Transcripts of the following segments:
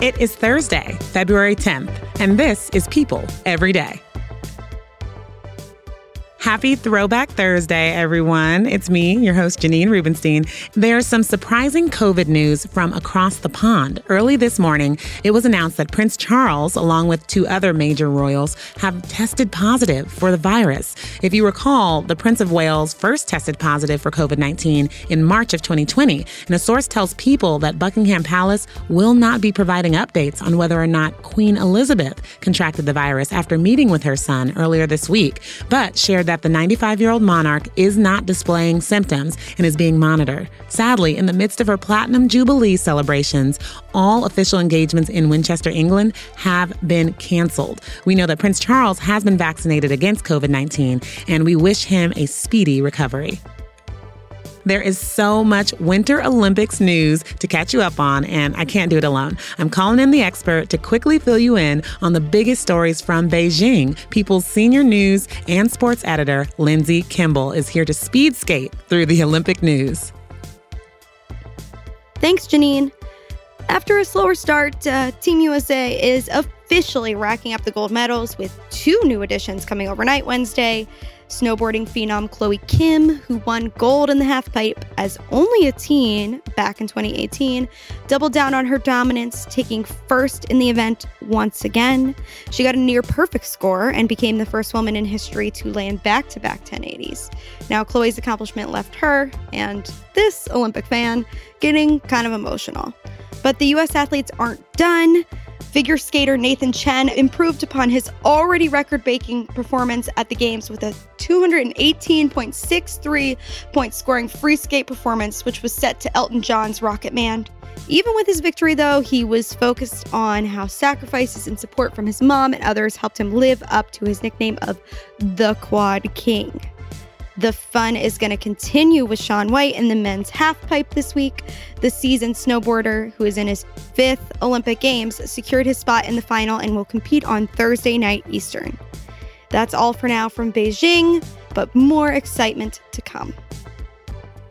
It is Thursday, February 10th, and this is People Every Day. Happy Throwback Thursday, everyone. It's me, your host, Janine Rubenstein. There's some surprising COVID news from across the pond. Early this morning, it was announced that Prince Charles, along with two other major royals, have tested positive for the virus. If you recall, the Prince of Wales first tested positive for COVID 19 in March of 2020, and a source tells people that Buckingham Palace will not be providing updates on whether or not Queen Elizabeth contracted the virus after meeting with her son earlier this week, but shared that the 95 year old monarch is not displaying symptoms and is being monitored. Sadly, in the midst of her Platinum Jubilee celebrations, all official engagements in Winchester, England have been canceled. We know that Prince Charles has been vaccinated against COVID 19, and we wish him a speedy recovery. There is so much Winter Olympics news to catch you up on, and I can't do it alone. I'm calling in the expert to quickly fill you in on the biggest stories from Beijing. People's senior news and sports editor, Lindsay Kimball, is here to speed skate through the Olympic news. Thanks, Janine. After a slower start, uh, Team USA is officially racking up the gold medals with two new additions coming overnight Wednesday snowboarding phenom Chloe Kim, who won gold in the halfpipe as only a teen back in 2018, doubled down on her dominance, taking first in the event once again. She got a near perfect score and became the first woman in history to land back to back 1080s. Now, Chloe's accomplishment left her and this Olympic fan getting kind of emotional. But the US athletes aren't done. Figure skater Nathan Chen improved upon his already record breaking performance at the Games with a 218.63 point scoring free skate performance, which was set to Elton John's Rocket Man. Even with his victory, though, he was focused on how sacrifices and support from his mom and others helped him live up to his nickname of the Quad King. The fun is going to continue with Shaun White in the men's halfpipe this week. The seasoned snowboarder, who is in his fifth Olympic Games, secured his spot in the final and will compete on Thursday night Eastern. That's all for now from Beijing, but more excitement to come.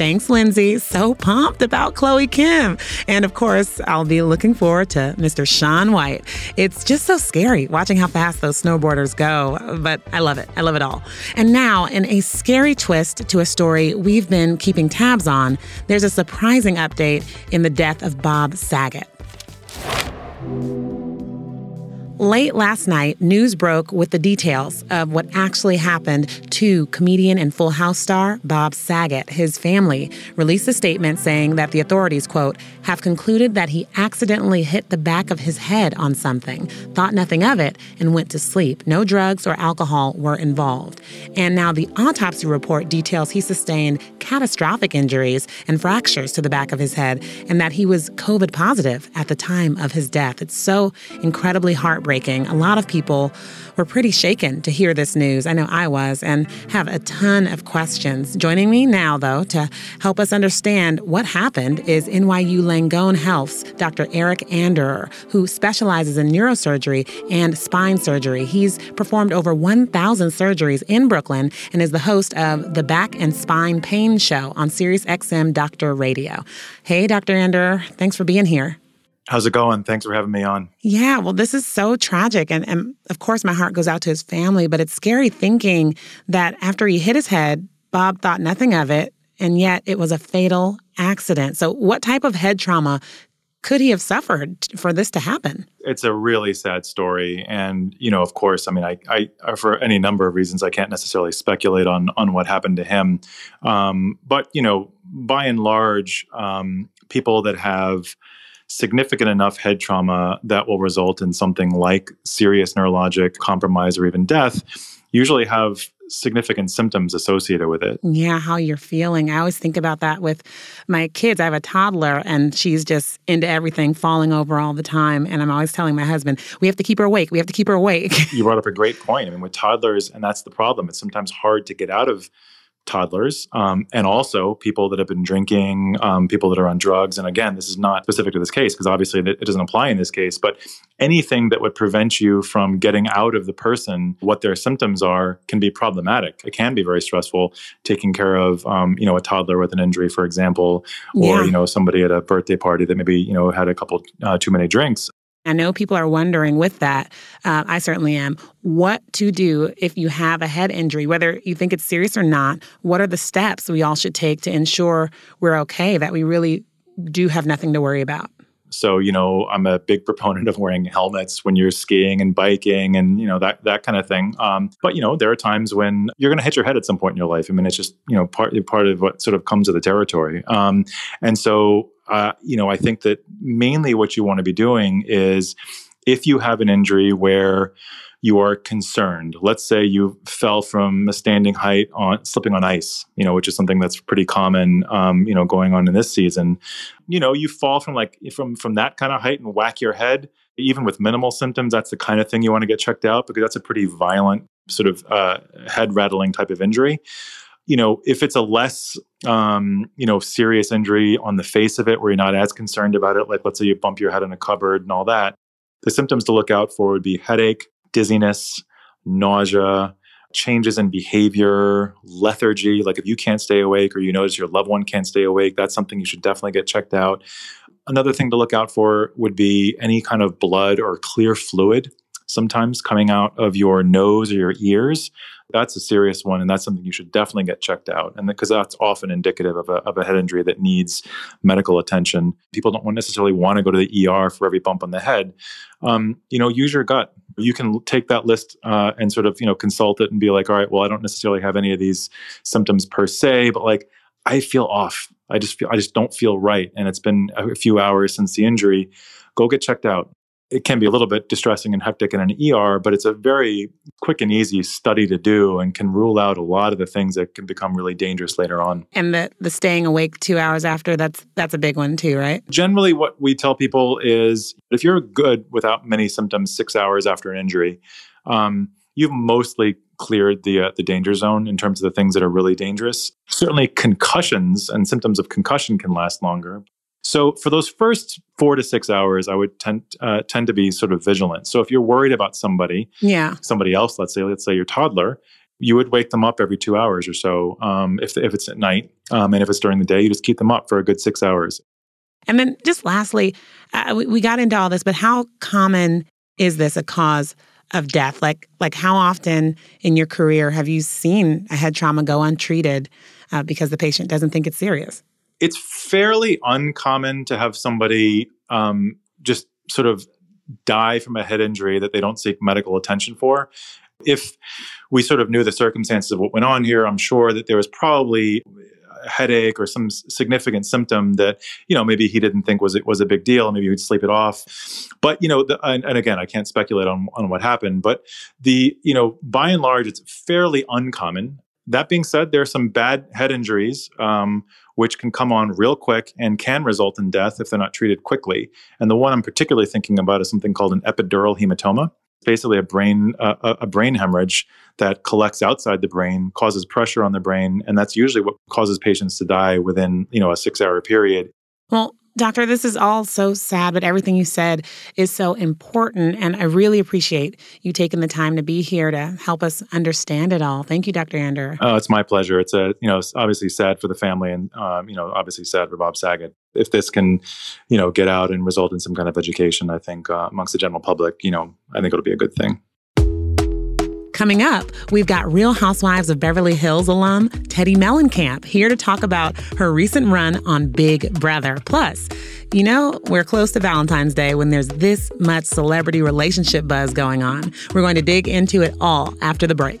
Thanks, Lindsay. So pumped about Chloe Kim. And of course, I'll be looking forward to Mr. Shaun White. It's just so scary watching how fast those snowboarders go, but I love it. I love it all. And now, in a scary twist to a story we've been keeping tabs on, there's a surprising update in the death of Bob Saget. Late last night, news broke with the details of what actually happened to comedian and Full House star Bob Saget. His family released a statement saying that the authorities, quote, have concluded that he accidentally hit the back of his head on something, thought nothing of it, and went to sleep. No drugs or alcohol were involved. And now the autopsy report details he sustained catastrophic injuries and fractures to the back of his head, and that he was COVID positive at the time of his death. It's so incredibly heartbreaking. A lot of people were pretty shaken to hear this news. I know I was, and have a ton of questions. Joining me now, though, to help us understand what happened is NYU Langone Health's Dr. Eric Anderer, who specializes in neurosurgery and spine surgery. He's performed over 1,000 surgeries in Brooklyn and is the host of the Back and Spine Pain Show on SiriusXM Doctor Radio. Hey, Dr. Anderer, thanks for being here. How's it going? Thanks for having me on. Yeah, well, this is so tragic. And, and of course, my heart goes out to his family, but it's scary thinking that after he hit his head, Bob thought nothing of it, and yet it was a fatal accident. So, what type of head trauma could he have suffered for this to happen? It's a really sad story, and you know, of course, I mean, I, I for any number of reasons, I can't necessarily speculate on on what happened to him. Um, but you know, by and large, um, people that have significant enough head trauma that will result in something like serious neurologic compromise or even death usually have significant symptoms associated with it. Yeah, how you're feeling. I always think about that with my kids. I have a toddler and she's just into everything, falling over all the time. And I'm always telling my husband, we have to keep her awake. We have to keep her awake. you brought up a great point. I mean, with toddlers, and that's the problem, it's sometimes hard to get out of toddlers um, and also people that have been drinking, um, people that are on drugs. And again, this is not specific to this case because obviously it doesn't apply in this case, but anything that would prevent you from getting out of the person what their symptoms are can be problematic. It can be very stressful taking care of, um, you know, a toddler with an injury, for example, or, yeah. you know, somebody at a birthday party that maybe, you know, had a couple uh, too many drinks. I know people are wondering with that. Uh, I certainly am. What to do if you have a head injury, whether you think it's serious or not? What are the steps we all should take to ensure we're okay, that we really do have nothing to worry about? So, you know, I'm a big proponent of wearing helmets when you're skiing and biking and, you know, that that kind of thing. Um, but, you know, there are times when you're going to hit your head at some point in your life. I mean, it's just, you know, part, part of what sort of comes with the territory. Um, and so uh, you know, I think that mainly what you want to be doing is if you have an injury where you are concerned. Let's say you fell from a standing height on slipping on ice, you know, which is something that's pretty common, um, you know, going on in this season. You know, you fall from like from from that kind of height and whack your head. Even with minimal symptoms, that's the kind of thing you want to get checked out because that's a pretty violent sort of uh, head rattling type of injury you know, if it's a less, um, you know, serious injury on the face of it, where you're not as concerned about it, like let's say you bump your head in a cupboard and all that, the symptoms to look out for would be headache, dizziness, nausea, changes in behavior, lethargy. Like if you can't stay awake or you notice your loved one can't stay awake, that's something you should definitely get checked out. Another thing to look out for would be any kind of blood or clear fluid sometimes coming out of your nose or your ears that's a serious one, and that's something you should definitely get checked out. And because that's often indicative of a, of a head injury that needs medical attention. People don't necessarily want to go to the ER for every bump on the head. Um, you know, use your gut. You can take that list uh, and sort of you know consult it and be like, all right, well, I don't necessarily have any of these symptoms per se, but like I feel off. I just feel I just don't feel right, and it's been a few hours since the injury. Go get checked out it can be a little bit distressing and hectic in an ER, but it's a very quick and easy study to do and can rule out a lot of the things that can become really dangerous later on. And the the staying awake 2 hours after that's that's a big one too, right? Generally what we tell people is if you're good without many symptoms 6 hours after an injury, um, you've mostly cleared the uh, the danger zone in terms of the things that are really dangerous. Certainly concussions and symptoms of concussion can last longer, so for those first four to six hours, I would tend uh, tend to be sort of vigilant. So if you're worried about somebody, yeah, somebody else, let's say, let's say your toddler, you would wake them up every two hours or so. Um, if if it's at night, um, and if it's during the day, you just keep them up for a good six hours. And then just lastly, uh, we, we got into all this, but how common is this a cause of death? Like like how often in your career have you seen a head trauma go untreated uh, because the patient doesn't think it's serious? It's fairly uncommon to have somebody um, just sort of die from a head injury that they don't seek medical attention for. If we sort of knew the circumstances of what went on here, I'm sure that there was probably a headache or some significant symptom that you know maybe he didn't think was it was a big deal. Maybe he'd sleep it off. But you know, the, and, and again, I can't speculate on on what happened. But the you know, by and large, it's fairly uncommon. That being said, there are some bad head injuries um, which can come on real quick and can result in death if they're not treated quickly. And the one I'm particularly thinking about is something called an epidural hematoma. It's basically a brain uh, a brain hemorrhage that collects outside the brain, causes pressure on the brain, and that's usually what causes patients to die within you know a six hour period. Well, Doctor, this is all so sad, but everything you said is so important. And I really appreciate you taking the time to be here to help us understand it all. Thank you, Dr. Ander. Oh, it's my pleasure. It's a, you know, it's obviously sad for the family and, um, you know, obviously sad for Bob Saget. If this can, you know, get out and result in some kind of education, I think uh, amongst the general public, you know, I think it'll be a good thing. Coming up, we've got Real Housewives of Beverly Hills alum Teddi Mellencamp here to talk about her recent run on Big Brother. Plus, you know, we're close to Valentine's Day when there's this much celebrity relationship buzz going on. We're going to dig into it all after the break.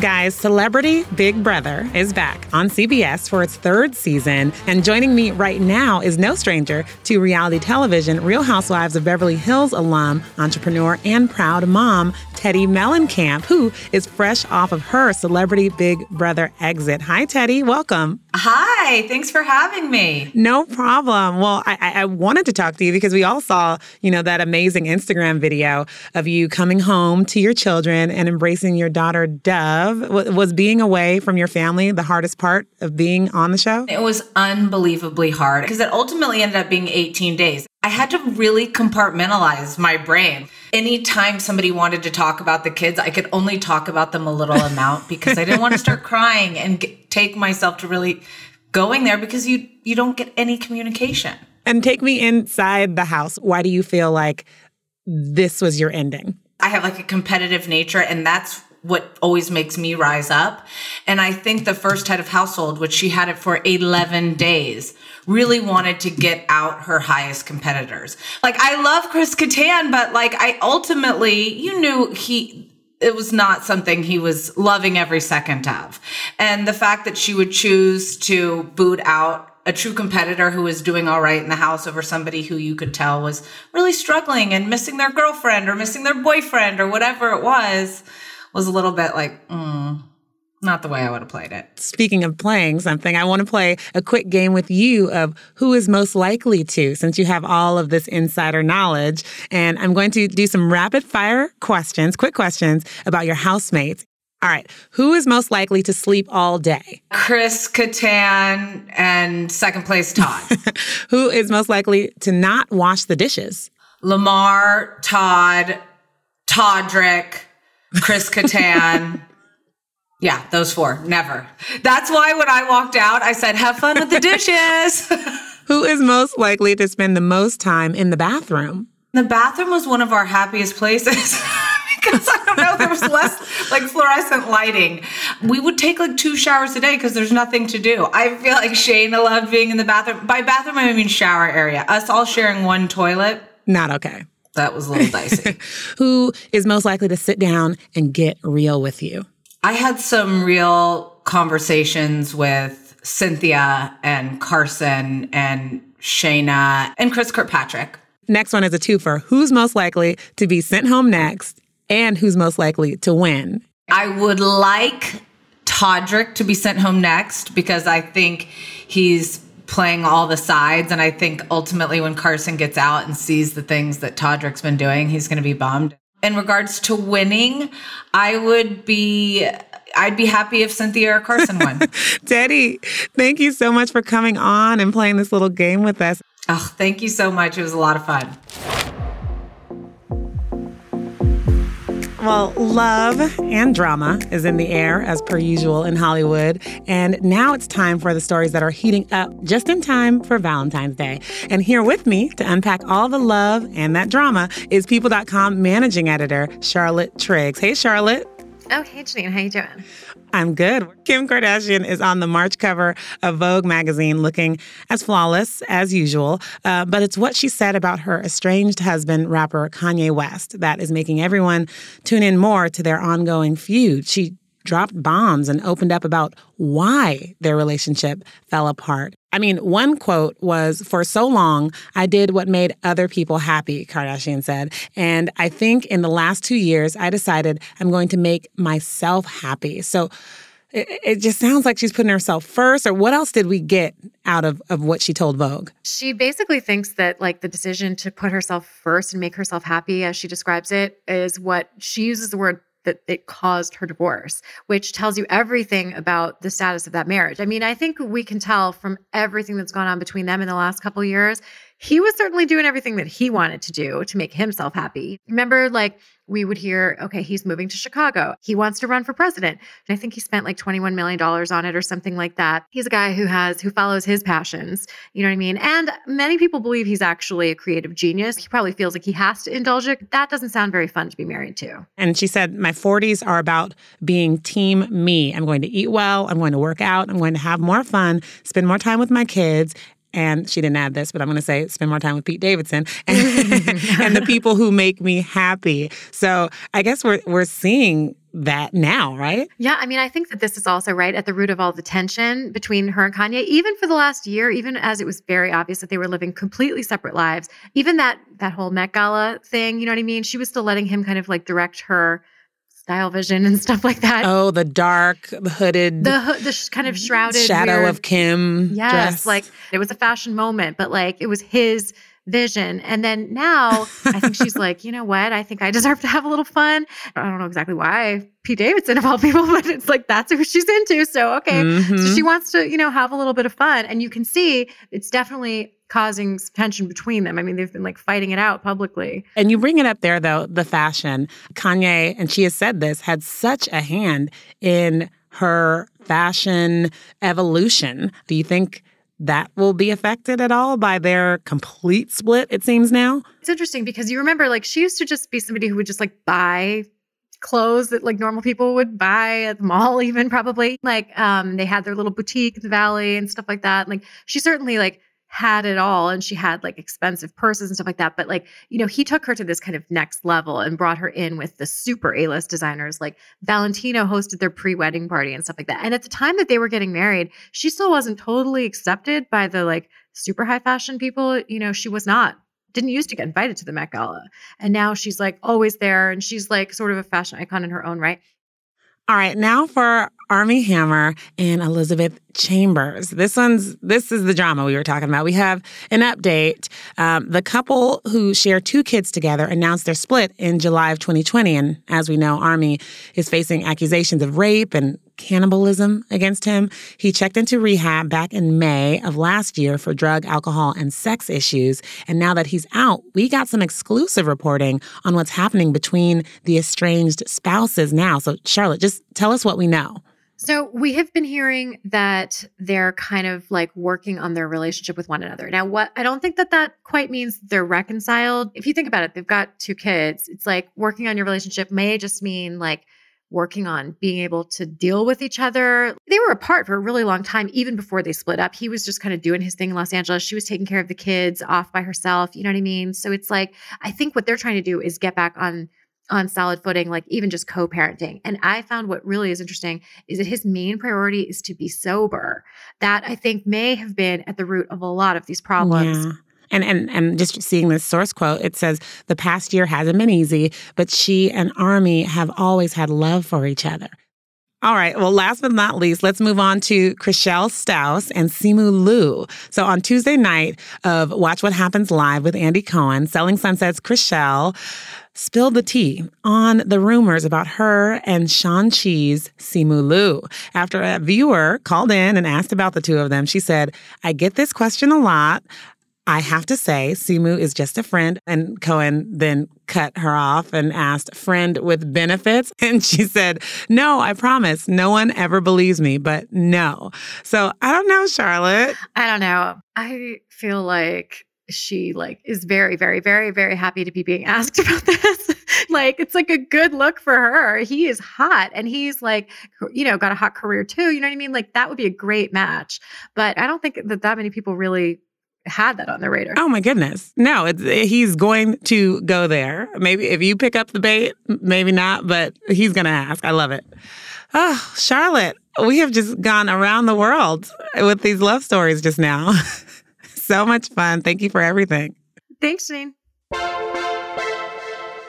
Guys, Celebrity Big Brother is back on CBS for its third season. And joining me right now is no stranger to reality television, Real Housewives of Beverly Hills alum, entrepreneur, and proud mom, Teddi Mellencamp, who is fresh off of her Celebrity Big Brother exit. Hi, Teddi. Welcome. Hi. Thanks for having me. No problem. Well, I, I wanted to talk to you because we all saw, you know, that amazing Instagram video of you coming home to your children and embracing your daughter, Dove. Was being away from your family the hardest part of being on the show? It was unbelievably hard because it ultimately ended up being 18 days. I had to really compartmentalize my brain. Anytime somebody wanted to talk about the kids, I could only talk about them a little amount because I didn't want to start crying and get, take myself to really going there because you you don't get any communication. And take me inside the house. Why do you feel like this was your ending? I have like a competitive nature and that's what always makes me rise up. And I think the first head of household, which she had it for 11 days, really wanted to get out her highest competitors. Like I love Chris Kattan, but like I ultimately, you knew he it was not something he was loving every second of. And the fact that she would choose to boot out a true competitor who was doing all right in the house over somebody who you could tell was really struggling and missing their girlfriend or missing their boyfriend or whatever it was was a little bit like, mm, not the way I would have played it. Speaking of playing something, I want to play a quick game with you of who is most likely to, since you have all of this insider knowledge. And I'm going to do some rapid fire questions, quick questions about your housemates. All right. Who is most likely to sleep all day? Chris Kattan and second place Todd. Who is most likely to not wash the dishes? Lamar, Todd, Todrick, Chris Kattan. Yeah, those four. Never. That's why when I walked out, I said, have fun with the dishes. Who is most likely to spend the most time in the bathroom? The bathroom was one of our happiest places. because I don't know, there was less like fluorescent lighting. We would take like two showers a day because there's nothing to do. I feel like Shayna loved being in the bathroom. By bathroom, I mean shower area. Us all sharing one toilet. Not okay. That was a little dicey. Who is most likely to sit down and get real with you? I had some real conversations with Cynthia and Carson and Shayna and Chris Kirkpatrick. Next one is a twofer. Who's most likely to be sent home next and who's most likely to win? I would like Todrick to be sent home next because I think he's playing all the sides. And I think ultimately when Carson gets out and sees the things that Todrick's been doing, he's going to be bummed. In regards to winning, I would be I'd be happy if Cynthia or Carson won. Teddi, thank you so much for coming on and playing this little game with us. Oh, thank you so much. It was a lot of fun. Well, love and drama is in the air as per usual in Hollywood. And now it's time for the stories that are heating up just in time for Valentine's Day. And here with me to unpack all the love and that drama is People.com managing editor Charlotte Triggs. Hey, Charlotte. Oh, hey, Janine. How you doing? I'm good. Kim Kardashian is on the March cover of Vogue magazine looking as flawless as usual. Uh, but it's what she said about her estranged husband, rapper Kanye West, that is making everyone tune in more to their ongoing feud. She dropped bombs and opened up about why their relationship fell apart. I mean, one quote was For so long, I did what made other people happy, Kardashian said. And I think in the last two years, I decided I'm going to make myself happy. So it, it just sounds like she's putting herself first. Or what else did we get out of, of what she told Vogue? She basically thinks that, like, the decision to put herself first and make herself happy, as she describes it, is what she uses the word that it caused her divorce, which tells you everything about the status of that marriage. I mean, I think we can tell from everything that's gone on between them in the last couple years he was certainly doing everything that he wanted to do to make himself happy. Remember, like, we would hear, okay, he's moving to Chicago. He wants to run for president. And I think he spent like $21 million on it or something like that. He's a guy who has, who follows his passions. You know what I mean? And many people believe he's actually a creative genius. He probably feels like he has to indulge it. That doesn't sound very fun to be married to. And she said, My 40s are about being team me. I'm going to eat well. I'm going to work out. I'm going to have more fun, spend more time with my kids, and she didn't add this, but I'm going to say spend more time with Pete Davidson and, and, the people who make me happy. So I guess we're we're seeing that now, right? Yeah, I mean, I think that this is also right at the root of all the tension between her and Kanye. Even for the last year, even as it was very obvious that they were living completely separate lives, even that that whole Met Gala thing, you know what I mean? She was still letting him kind of like direct her style vision and stuff like that. Oh, the dark, the hooded, the the sh- kind of shrouded shadow weird, of Kim. Yes, dress. like it was a fashion moment, but like it was his vision. And then now I think she's like, you know what? I think I deserve to have a little fun. I don't know exactly why Pete Davidson of all people, but it's like that's who she's into. So okay, mm-hmm. so she wants to, you know, have a little bit of fun, and you can see it's definitely causing tension between them. I mean, they've been like fighting it out publicly. And you bring it up there, though, the fashion. Kanye, and she has said this, had such a hand in her fashion evolution. Do you think that will be affected at all by their complete split, it seems now? It's interesting because you remember, like, she used to just be somebody who would just like buy clothes that like normal people would buy at the mall even probably like um they had their little boutique in the valley and stuff like that like she certainly like had it all and she had like expensive purses and stuff like that but like you know he took her to this kind of next level and brought her in with the super a-list designers like valentino hosted their pre-wedding party and stuff like that and at the time that they were getting married she still wasn't totally accepted by the like super high fashion people you know she was not didn't used to get invited to the Met Gala. And now she's like always there and she's like sort of a fashion icon in her own right. All right, now for Armie Hammer and Elizabeth Chambers. This one's this is the drama we were talking about. We have an update. Um, the couple who share two kids together announced their split in July of 2020, and as we know, Armie is facing accusations of rape and cannibalism against him. He checked into rehab back in May of last year for drug, alcohol, and sex issues. And now that he's out, we got some exclusive reporting on what's happening between the estranged spouses now. So, Charlotte, just tell us what we know. So, we have been hearing that they're kind of like working on their relationship with one another. Now, what I don't think that that quite means they're reconciled. If you think about it, they've got two kids. It's like working on your relationship may just mean like working on being able to deal with each other. They were apart for a really long time, even before they split up. He was just kind of doing his thing in Los Angeles. She was taking care of the kids off by herself. You know what I mean? So it's like, I think what they're trying to do is get back on on solid footing, like even just co-parenting. And I found what really is interesting is that his main priority is to be sober. That I think may have been at the root of a lot of these problems. Yeah. And, and and just seeing this source quote, it says the past year hasn't been easy, but she and Armie have always had love for each other. All right. Well, last but not least, let's move on to Chrishell Stause and Simu Liu. So on Tuesday night of Watch What Happens Live with Andy Cohen, Selling Sunset's Chrishell spilled the tea on the rumors about her and Shang-Chi's Simu Liu. After a viewer called in and asked about the two of them, she said, I get this question a lot. I have to say, Simu is just a friend. And Cohen then cut her off and asked, friend with benefits? And she said, no, I promise. No one ever believes me, but no. So I don't know, Charlotte. I don't know. I feel like she like is very very very very happy to be being asked about this like it's like a good look for her he is hot and he's like you know got a hot career too you know what i mean like that would be a great match but i don't think that that many people really had that on the radar. Oh my goodness. No, it's, eh, he's going to go there. Maybe if you pick up the bait, maybe not, but he's going to ask. I love it. Oh, Charlotte, we have just gone around the world with these love stories just now. so much fun. Thank you for everything. Thanks, Janine.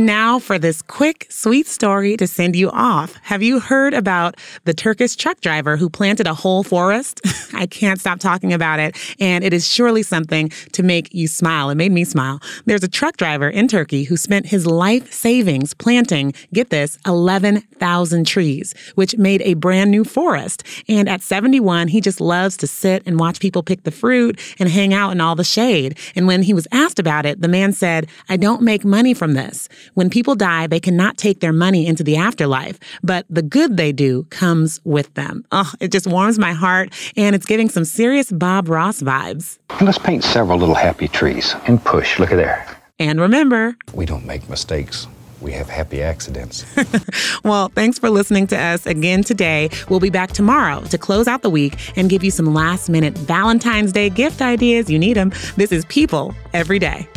Now, for this quick, sweet story to send you off. Have you heard about the Turkish truck driver who planted a whole forest? I can't stop talking about it, and it is surely something to make you smile. It made me smile. There's a truck driver in Turkey who spent his life savings planting, get this, 11,000 trees, which made a brand new forest. And at 71, he just loves to sit and watch people pick the fruit and hang out in all the shade. And when he was asked about it, the man said, I don't make money from this. When people die, they cannot take their money into the afterlife, but the good they do comes with them. Oh, it just warms my heart, and it's giving some serious Bob Ross vibes. And let's paint several little happy trees and push. Look at there. And remember, we don't make mistakes. We have happy accidents. well, thanks for listening to us again today. We'll be back tomorrow to close out the week and give you some last minute Valentine's Day gift ideas. You need them. This is People Every Day.